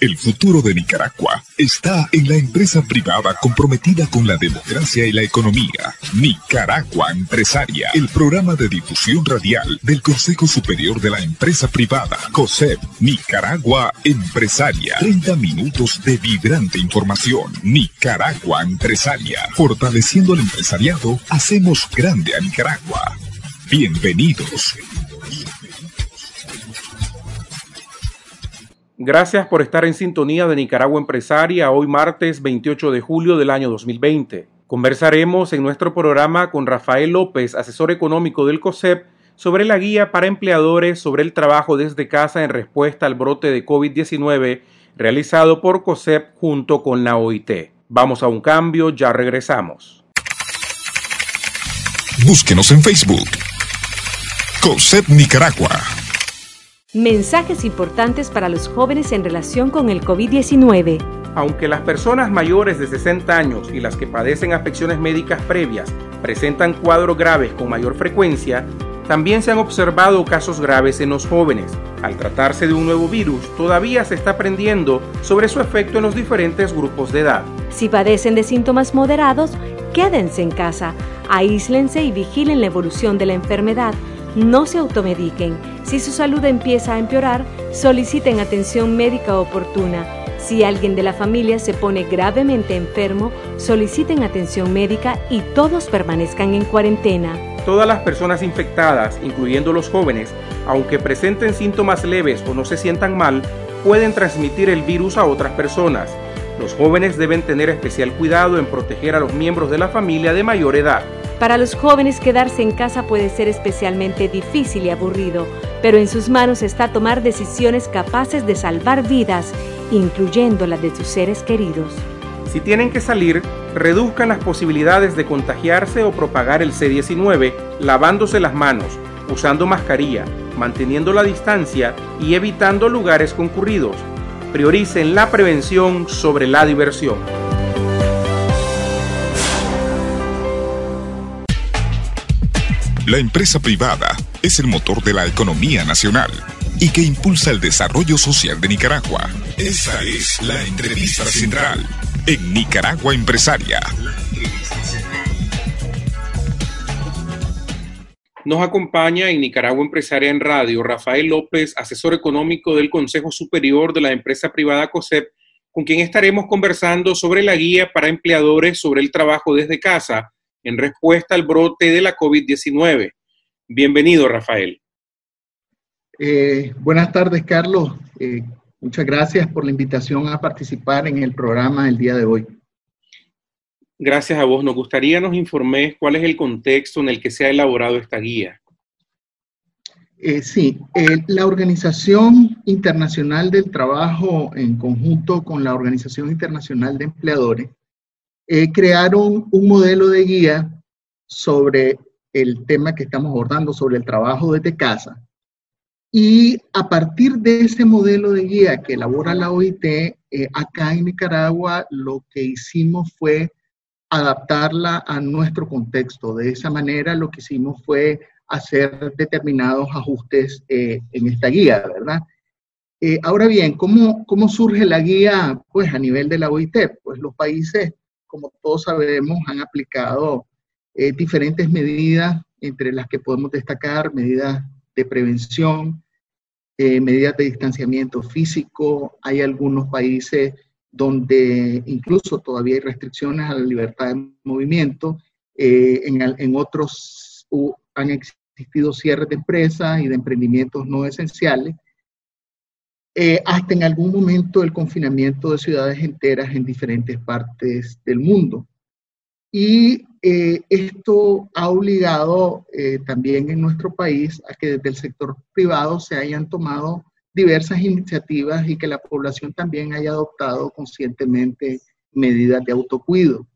El futuro de Nicaragua está en la empresa privada comprometida con la democracia y la economía. Nicaragua Empresaria, el programa de difusión radial del Consejo Superior de la Empresa Privada, COSEP. Nicaragua Empresaria. 30 minutos de vibrante información. Nicaragua Empresaria. Fortaleciendo el empresariado, hacemos grande a Nicaragua. Bienvenidos. Gracias por estar en sintonía de Nicaragua Empresaria hoy martes 28 de julio del año 2020. Conversaremos en nuestro programa con Rafael López, asesor económico del COSEP, sobre la guía para empleadores sobre el trabajo desde casa en respuesta al brote de COVID-19 realizado por COSEP junto con la OIT. Vamos a un cambio, ya regresamos. Búsquenos en Facebook. COSEP Nicaragua. Mensajes importantes para los jóvenes en relación con el COVID-19. Aunque las personas mayores de 60 años y las que padecen afecciones médicas previas presentan cuadros graves con mayor frecuencia, también se han observado casos graves en los jóvenes. Al tratarse de un nuevo virus, todavía se está aprendiendo sobre su efecto en los diferentes grupos de edad. Si padecen de síntomas moderados, quédense en casa, aíslense y vigilen la evolución de la enfermedad no se automediquen. Si su salud empieza a empeorar, soliciten atención médica oportuna. Si alguien de la familia se pone gravemente enfermo, soliciten atención médica y todos permanezcan en cuarentena. Todas las personas infectadas, incluyendo los jóvenes, aunque presenten síntomas leves o no se sientan mal, pueden transmitir el virus a otras personas. Los jóvenes deben tener especial cuidado en proteger a los miembros de la familia de mayor edad. Para los jóvenes quedarse en casa puede ser especialmente difícil y aburrido, pero en sus manos está tomar decisiones capaces de salvar vidas, incluyendo las de sus seres queridos. Si tienen que salir, reduzcan las posibilidades de contagiarse o propagar el C-19 lavándose las manos, usando mascarilla, manteniendo la distancia y evitando lugares concurridos. Prioricen la prevención sobre la diversión. La empresa privada es el motor de la economía nacional y que impulsa el desarrollo social de Nicaragua. Esta es la entrevista central en Nicaragua Empresaria. Nos acompaña en Nicaragua Empresaria en Radio Rafael López, asesor económico del Consejo Superior de la empresa privada COSEP, con quien estaremos conversando sobre la guía para empleadores sobre el trabajo desde casa en respuesta al brote de la COVID-19. Bienvenido, Rafael. Eh, buenas tardes, Carlos. Eh, muchas gracias por la invitación a participar en el programa el día de hoy. Gracias a vos. Nos gustaría nos informes cuál es el contexto en el que se ha elaborado esta guía. Eh, sí, la Organización Internacional del Trabajo, en conjunto con la Organización Internacional de Empleadores, eh, crearon un modelo de guía sobre el tema que estamos abordando, sobre el trabajo desde casa. Y a partir de ese modelo de guía que elabora la OIT, eh, acá en Nicaragua lo que hicimos fue adaptarla a nuestro contexto. De esa manera lo que hicimos fue hacer determinados ajustes eh, en esta guía, ¿verdad? ahora bien, ¿cómo, ¿cómo surge la guía pues, a nivel de la OIT? Pues los países como todos sabemos, han aplicado eh, diferentes medidas, entre las que podemos destacar medidas de prevención, eh, medidas de distanciamiento físico. Hay algunos países donde incluso todavía hay restricciones a la libertad de movimiento. Eh, en, en, otros han existido cierres de empresas y de emprendimientos no esenciales. Eh, hasta en algún momento el confinamiento de ciudades enteras en diferentes partes del mundo. Y eh, esto ha obligado eh, también en nuestro país a que desde el sector privado se hayan tomado diversas iniciativas y que la población también haya adoptado conscientemente medidas de autocuido.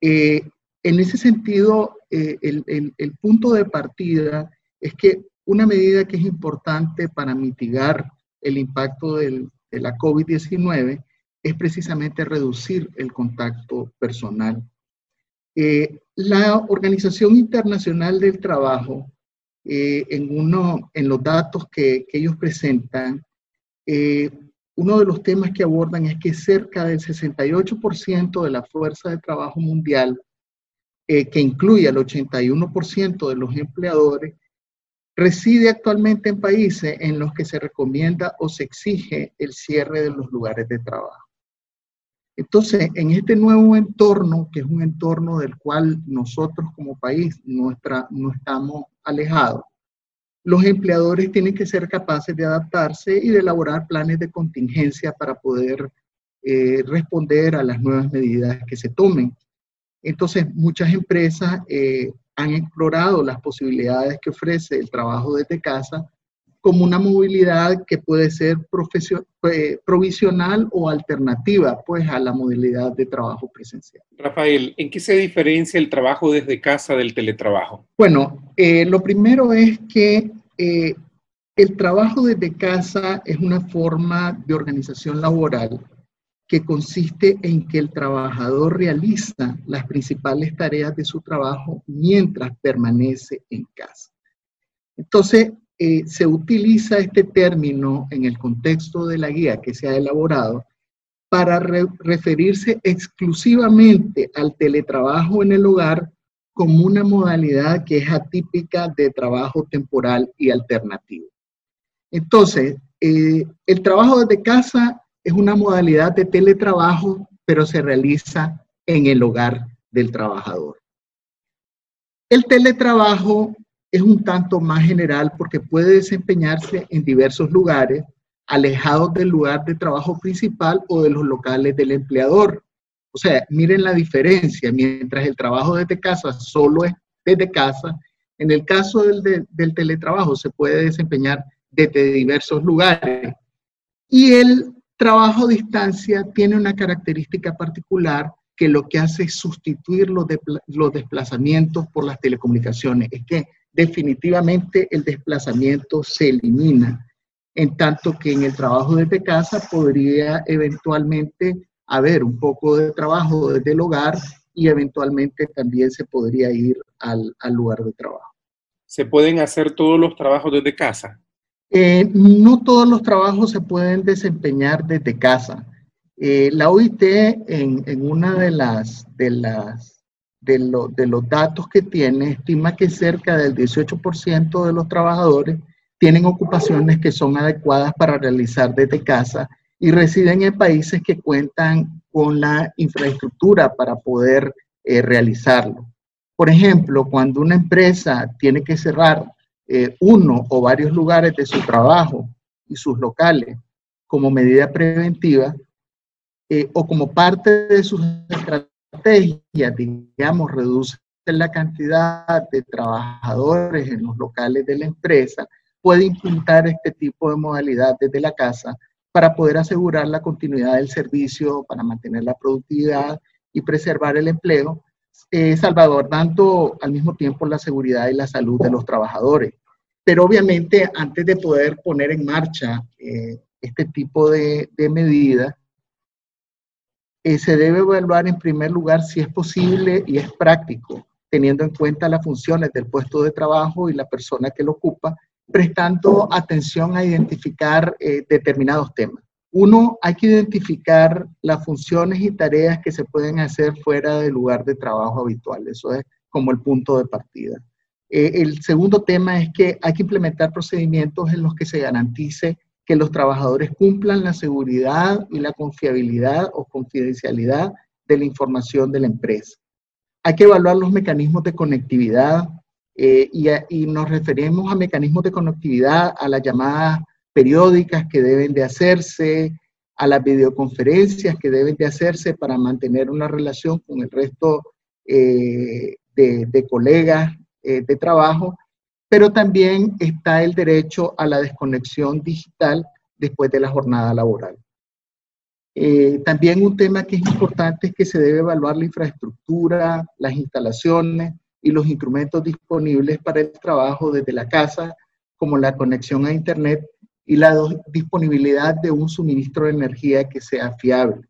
en ese sentido, el, el punto de partida es que una medida que es importante para mitigar el impacto de la COVID-19 es precisamente reducir el contacto personal. Eh, la Organización Internacional del Trabajo, eh, en, uno, en los datos que, ellos presentan, eh, uno de los temas que abordan es que cerca del 68% de la fuerza de trabajo mundial, que incluye al 81% de los empleadores, reside actualmente en países en los que se recomienda o se exige el cierre de los lugares de trabajo. Entonces, en este nuevo entorno, que es un entorno del cual nosotros como país nuestra, no estamos alejados, los empleadores tienen que ser capaces de adaptarse y de elaborar planes de contingencia para poder eh, responder a las nuevas medidas que se tomen. Entonces, muchas empresas eh, han explorado las posibilidades que ofrece el trabajo desde casa como una movilidad que puede ser eh, provisional o alternativa pues a la modalidad de trabajo presencial. Rafael, ¿en qué se diferencia el trabajo desde casa del teletrabajo? Bueno, eh, lo primero es que eh, el trabajo desde casa es una forma de organización laboral que consiste en que el trabajador realiza las principales tareas de su trabajo mientras permanece en casa. Entonces, eh, se utiliza este término en el contexto de la guía que se ha elaborado para referirse exclusivamente al teletrabajo en el hogar como una modalidad que es atípica de trabajo temporal y alternativo. Entonces, eh, el trabajo desde casa es una modalidad de teletrabajo, pero se realiza en el hogar del trabajador. El teletrabajo es un tanto más general porque puede desempeñarse en diversos lugares, alejados del lugar de trabajo principal o de los locales del empleador. O sea, miren la diferencia, mientras el trabajo desde casa solo es desde casa, en el caso del, del teletrabajo se puede desempeñar desde diversos lugares. Y el trabajo a distancia tiene una característica particular que lo que hace es sustituir los, desplazamientos por las telecomunicaciones. Es que definitivamente el desplazamiento se elimina, en tanto que en el trabajo desde casa podría eventualmente haber un poco de trabajo desde el hogar y eventualmente también se podría ir al lugar de trabajo. ¿Se pueden hacer todos los trabajos desde casa? Eh, no todos los trabajos se pueden desempeñar desde casa. Eh, la OIT en, en, una de las, de, los datos que tiene estima que cerca del 18% de los trabajadores tienen ocupaciones que son adecuadas para realizar desde casa y residen en países que cuentan con la infraestructura para poder eh, realizarlo. Por ejemplo, cuando una empresa tiene que cerrar eh, uno o varios lugares de su trabajo y sus locales como medida preventiva eh, o como parte de sus estrategias, digamos, reduce la cantidad de trabajadores en los locales de la empresa, puede implementar este tipo de modalidad desde la casa para poder asegurar la continuidad del servicio, para mantener la productividad y preservar el empleo, eh, salvaguardando al mismo tiempo la seguridad y la salud de los trabajadores. Pero obviamente antes de poder poner en marcha eh, este tipo de, de medidas, eh, se debe evaluar en primer lugar si es posible y es práctico, teniendo en cuenta las funciones del puesto de trabajo y la persona que lo ocupa, prestando atención a identificar eh, determinados temas. Uno, hay que identificar las funciones y tareas que se pueden hacer fuera del lugar de trabajo habitual. Eso es como el punto de partida. Eh, el segundo tema es que hay que implementar procedimientos en los que se garantice que los trabajadores cumplan la seguridad y la confiabilidad o confidencialidad de la información de la empresa. Hay que evaluar los mecanismos de conectividad eh, y, y, nos referimos a mecanismos de conectividad, a las llamadas periódicas que deben de hacerse, a las videoconferencias que deben de hacerse para mantener una relación con el resto eh, de, de, colegas eh, de trabajo, pero también está el derecho a la desconexión digital después de la jornada laboral. Eh, también un tema que es importante es que se debe evaluar la infraestructura, las instalaciones y los instrumentos disponibles para el trabajo desde la casa, como la conexión a Internet y la disponibilidad de un suministro de energía que sea fiable.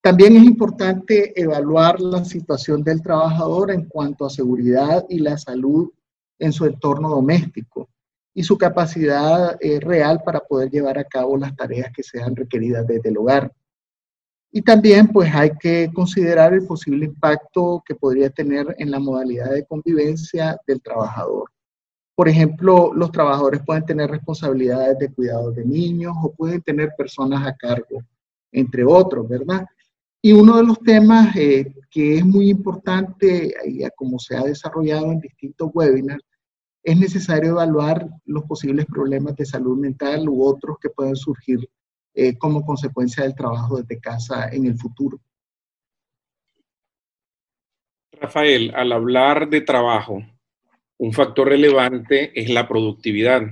También es importante evaluar la situación del trabajador en cuanto a seguridad y la salud en su entorno doméstico. y su capacidad eh, real para poder llevar a cabo las tareas que sean requeridas desde el hogar. Y también pues hay que considerar el posible impacto que podría tener en la modalidad de convivencia del trabajador. Por ejemplo, los trabajadores pueden tener responsabilidades de cuidado de niños o pueden tener personas a cargo, entre otros, ¿verdad? Y uno de los temas eh, que es muy importante, y como se ha desarrollado en distintos webinars, es necesario evaluar los posibles problemas de salud mental u otros que pueden surgir eh, como consecuencia del trabajo desde casa en el futuro. Rafael, al hablar de trabajo, un factor relevante es la productividad.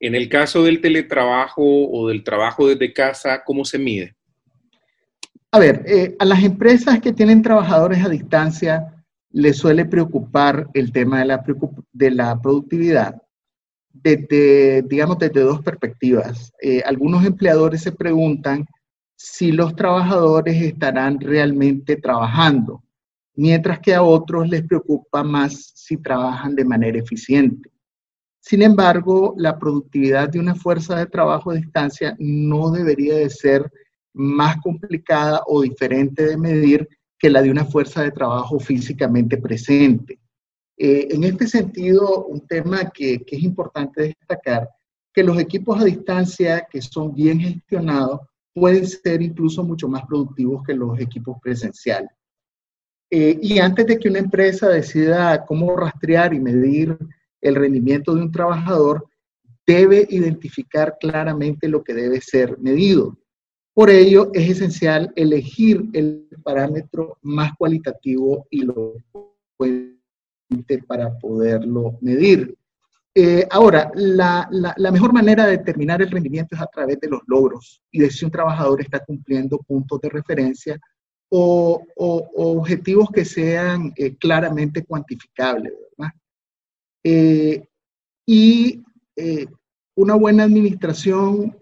En el caso del teletrabajo o del trabajo desde casa, ¿cómo se mide? A ver, eh, a las empresas que tienen trabajadores a distancia les suele preocupar el tema de la, productividad desde, digamos, desde dos perspectivas. Eh, algunos empleadores se preguntan si los trabajadores estarán realmente trabajando mientras que a otros les preocupa más si trabajan de manera eficiente. Sin embargo, la productividad de una fuerza de trabajo a distancia no debería de ser más complicada o diferente de medir que la de una fuerza de trabajo físicamente presente. Eh, en este sentido, un tema que, que es importante destacar, que los equipos a distancia que son bien gestionados pueden ser incluso mucho más productivos que los equipos presenciales. Eh, y antes de que una empresa decida cómo rastrear y medir el rendimiento de un trabajador, debe identificar claramente lo que debe ser medido. Por ello, es esencial elegir el parámetro más cualitativo y lo para poderlo medir. Eh, ahora, la, la, mejor manera de determinar el rendimiento es a través de los logros y de si un trabajador está cumpliendo puntos de referencia o, objetivos que sean eh, claramente cuantificables. Eh, y eh, una buena administración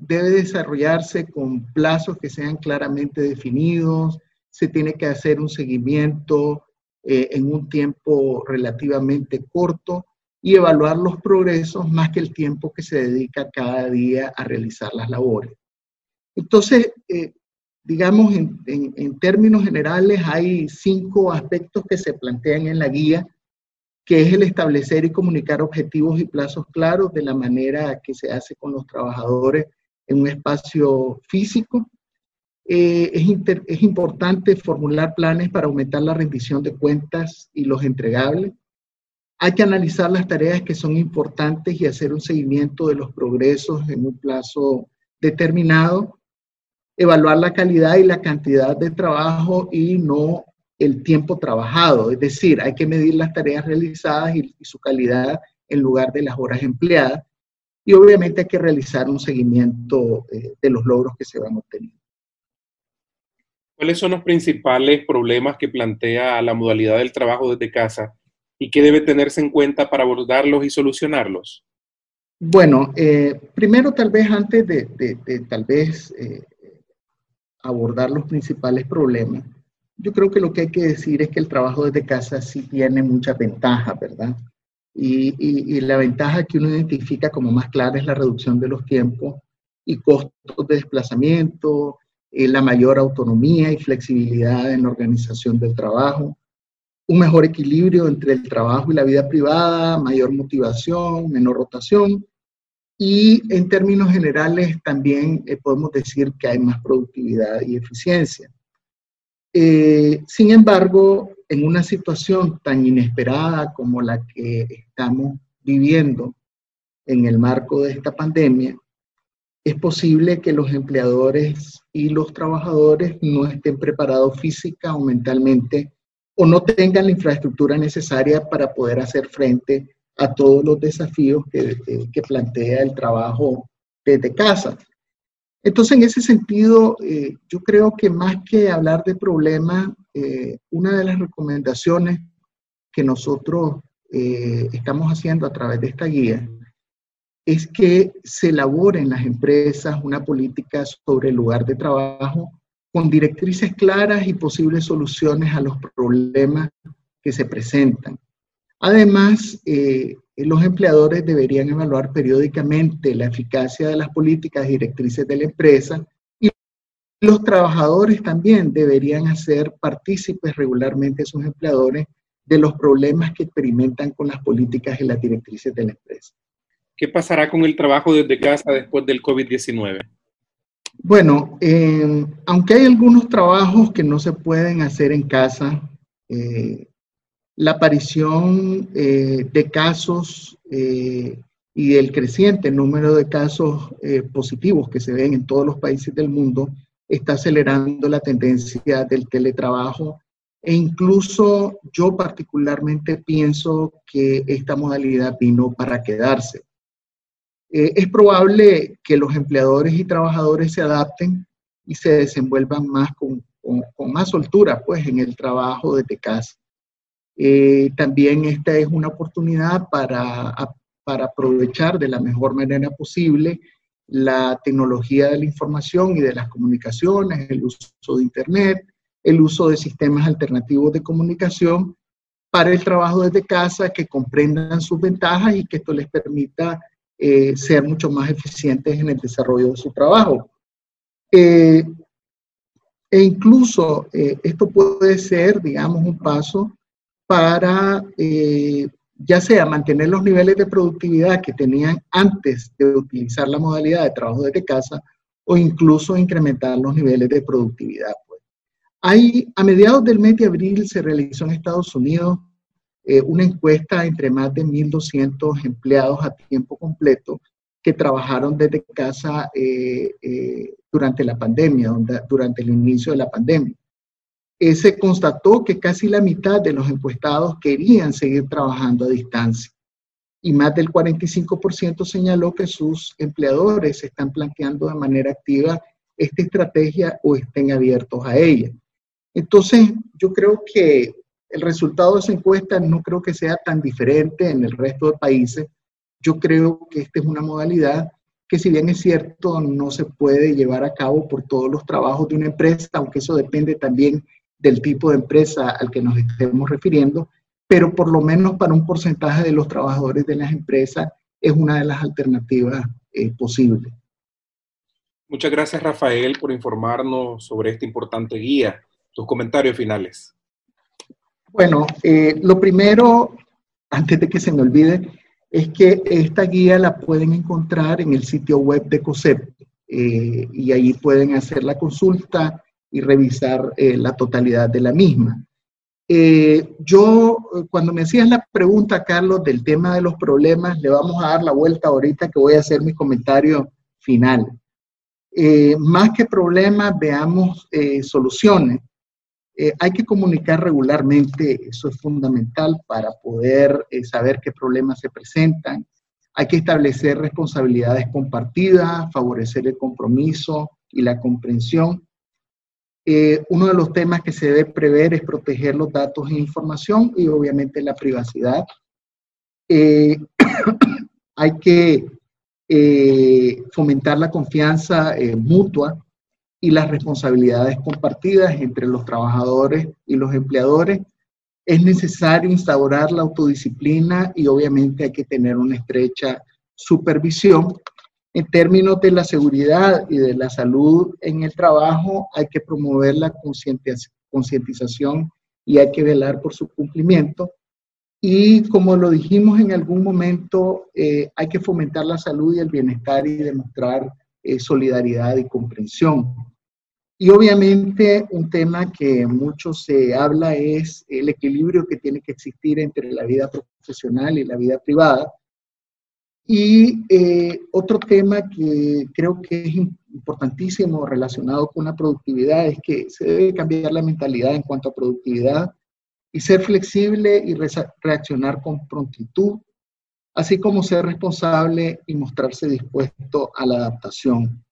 debe desarrollarse con plazos que sean claramente definidos, se tiene que hacer un seguimiento en un tiempo relativamente corto y evaluar los progresos más que el tiempo que se dedica cada día a realizar las labores. Entonces, digamos, en, términos generales, hay cinco aspectos que se plantean en la guía, que es el establecer y comunicar objetivos y plazos claros de la manera que se hace con los trabajadores en un espacio físico. Eh, es, es importante formular planes para aumentar la rendición de cuentas y los entregables. Hay que analizar las tareas que son importantes y hacer un seguimiento de los progresos en un plazo determinado evaluar la calidad y la cantidad de trabajo y no el tiempo trabajado. Es decir, hay que medir las tareas realizadas y, su calidad en lugar de las horas empleadas. Y obviamente hay que realizar un seguimiento eh, de los logros que se van obteniendo. ¿Cuáles son los principales problemas que plantea la modalidad del trabajo desde casa y qué debe tenerse en cuenta para abordarlos y solucionarlos? Bueno, eh, primero tal vez antes de, tal vez eh, abordar los principales problemas, yo creo que lo que hay que decir es que el trabajo desde casa sí tiene muchas ventajas, ¿verdad? Y, la ventaja que uno identifica como más clara es la reducción de los tiempos y costos de desplazamiento, eh, la mayor autonomía y flexibilidad en la organización del trabajo, un mejor equilibrio entre el trabajo y la vida privada, mayor motivación, menor rotación y en términos generales también eh, podemos decir que hay más productividad y eficiencia. Eh, sin embargo, en una situación tan inesperada como la que estamos viviendo en el marco de esta pandemia, es posible que los empleadores y los trabajadores no estén preparados física o mentalmente o no tengan la infraestructura necesaria para poder hacer frente a todos los desafíos que, plantea el trabajo desde casa. Entonces, en ese sentido, eh, yo creo que más que hablar de problemas, eh, una de las recomendaciones que nosotros eh, estamos haciendo a través de esta guía es que se elabore en las empresas una política sobre el lugar de trabajo con directrices claras y posibles soluciones a los problemas que se presentan Además, eh, los empleadores deberían evaluar periódicamente la eficacia de las políticas directrices de la empresa y los trabajadores también deberían hacer partícipes regularmente a sus empleadores de los problemas que experimentan con las políticas y las directrices de la empresa. ¿Qué pasará con el trabajo desde casa después del COVID-19? Bueno, eh, aunque hay algunos trabajos que no se pueden hacer en casa, eh, la aparición eh, de casos y el creciente número de casos positivos que se ven en todos los países del mundo está acelerando la tendencia del teletrabajo e incluso yo particularmente pienso que esta modalidad vino para quedarse. Eh, es probable que los empleadores y trabajadores se adapten y se desenvuelvan más con, más soltura pues, en el trabajo desde casa. Eh, también esta es una oportunidad para, para aprovechar de la mejor manera posible la tecnología de la información y de las comunicaciones, el uso de Internet, el uso de sistemas alternativos de comunicación para el trabajo desde casa, que comprendan sus ventajas y que esto les permita eh, ser mucho más eficientes en el desarrollo de su trabajo. Eh, e incluso eh, esto puede ser, digamos, un paso para ya sea mantener los niveles de productividad que tenían antes de utilizar la modalidad de trabajo desde casa o incluso incrementar los niveles de productividad. Pues. A mediados del mes de abril se realizó en Estados Unidos eh, una encuesta entre más de 1.200 empleados a tiempo completo que trabajaron desde casa eh, eh, durante la pandemia, durante el inicio de la pandemia. Se constató que casi la mitad de los encuestados querían seguir trabajando a distancia y más del 45% señaló que sus empleadores están planteando de manera activa esta estrategia o estén abiertos a ella. Entonces, yo creo que el resultado de esa encuesta no creo que sea tan diferente en el resto de países. Yo creo que esta es una modalidad que si bien es cierto, no se puede llevar a cabo por todos los trabajos de una empresa, aunque eso depende también del tipo de empresa al que nos estemos refiriendo, pero por lo menos para un porcentaje de los trabajadores de las empresas es una de las alternativas eh, posibles. Muchas gracias, Rafael, por informarnos sobre esta importante guía. Tus comentarios finales. Bueno, eh, lo primero, antes de que se me olvide, es que esta guía la pueden encontrar en el sitio web de COSEP eh, y ahí pueden hacer la consulta y revisar eh, la totalidad de la misma. yo, cuando me hacías la pregunta, Carlos, del tema de los problemas, le vamos a dar la vuelta ahorita que voy a hacer mi comentario final. más que problemas, veamos soluciones. Eh, hay que comunicar regularmente, eso es fundamental para poder eh, saber qué problemas se presentan. Hay que establecer responsabilidades compartidas, favorecer el compromiso y la comprensión. Eh, uno de los temas que se debe prever es proteger los datos e información y obviamente la privacidad. hay que fomentar la confianza mutua y las responsabilidades compartidas entre los trabajadores y los empleadores, es necesario instaurar la autodisciplina y obviamente hay que tener una estrecha supervisión. En términos de la seguridad y de la salud en el trabajo, hay que promover la concientización y hay que velar por su cumplimiento. Y como lo dijimos en algún momento, eh, hay que fomentar la salud y el bienestar y demostrar eh, solidaridad y comprensión. Y obviamente un tema que mucho se habla es el equilibrio que tiene que existir entre la vida profesional y la vida privada. Y eh, otro tema que creo que es importantísimo relacionado con la productividad es que se debe cambiar la mentalidad en cuanto a productividad y ser flexible y reaccionar con prontitud, así como ser responsable y mostrarse dispuesto a la adaptación.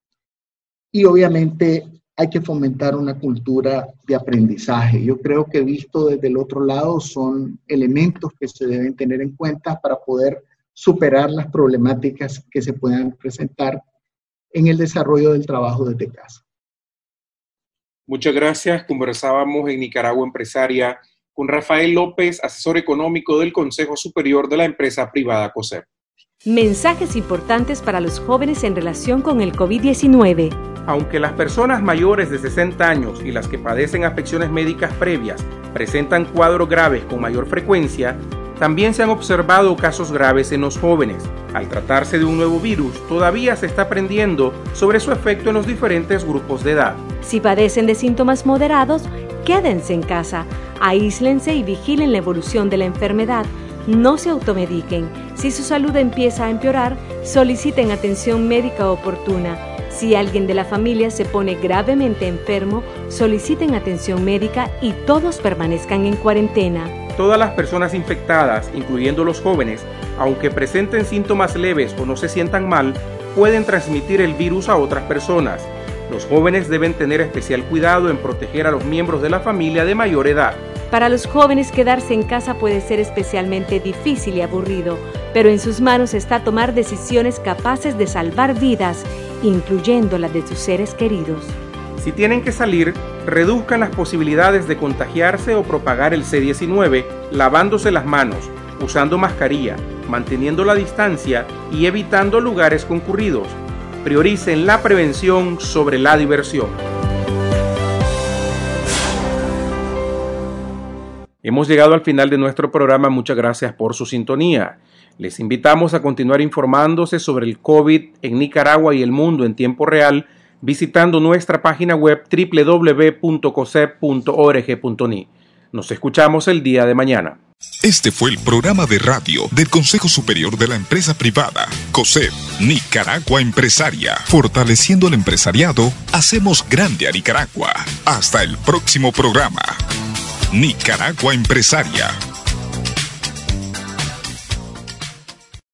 Y obviamente hay que fomentar una cultura de aprendizaje. Yo creo que visto desde el otro lado son elementos que se deben tener en cuenta para poder superar las problemáticas que se puedan presentar en el desarrollo del trabajo desde casa. Muchas gracias. Conversábamos en Nicaragua Empresaria con Rafael López, asesor económico del Consejo Superior de la empresa privada COSEP. Mensajes importantes para los jóvenes en relación con el COVID-19. Aunque las personas mayores de 60 años y las que padecen afecciones médicas previas presentan cuadros graves con mayor frecuencia, también se han observado casos graves en los jóvenes. Al tratarse de un nuevo virus, todavía se está aprendiendo sobre su efecto en los diferentes grupos de edad. Si padecen de síntomas moderados, quédense en casa, aíslense y vigilen la evolución de la enfermedad. No se automediquen. Si su salud empieza a empeorar, soliciten atención médica oportuna. Si alguien de la familia se pone gravemente enfermo, soliciten atención médica y todos permanezcan en cuarentena todas las personas infectadas, incluyendo los jóvenes, aunque presenten síntomas leves o no se sientan mal, pueden transmitir el virus a otras personas. Los jóvenes deben tener especial cuidado en proteger a los miembros de la familia de mayor edad. Para los jóvenes quedarse en casa puede ser especialmente difícil y aburrido, pero en sus manos está tomar decisiones capaces de salvar vidas, incluyendo las de sus seres queridos. Si tienen que salir, reduzcan las posibilidades de contagiarse o propagar el C-19 lavándose las manos, usando mascarilla, manteniendo la distancia y evitando lugares concurridos. Prioricen la prevención sobre la diversión. Hemos llegado al final de nuestro programa. Muchas gracias por su sintonía. Les invitamos a continuar informándose sobre el COVID en Nicaragua y el mundo en tiempo real visitando nuestra página web www.cosep.org.ni. Nos escuchamos el día de mañana. Este fue el programa de radio del Consejo Superior de la Empresa Privada, COSEP, Nicaragua Empresaria. Fortaleciendo el empresariado, hacemos grande a Nicaragua. Hasta el próximo programa. Nicaragua Empresaria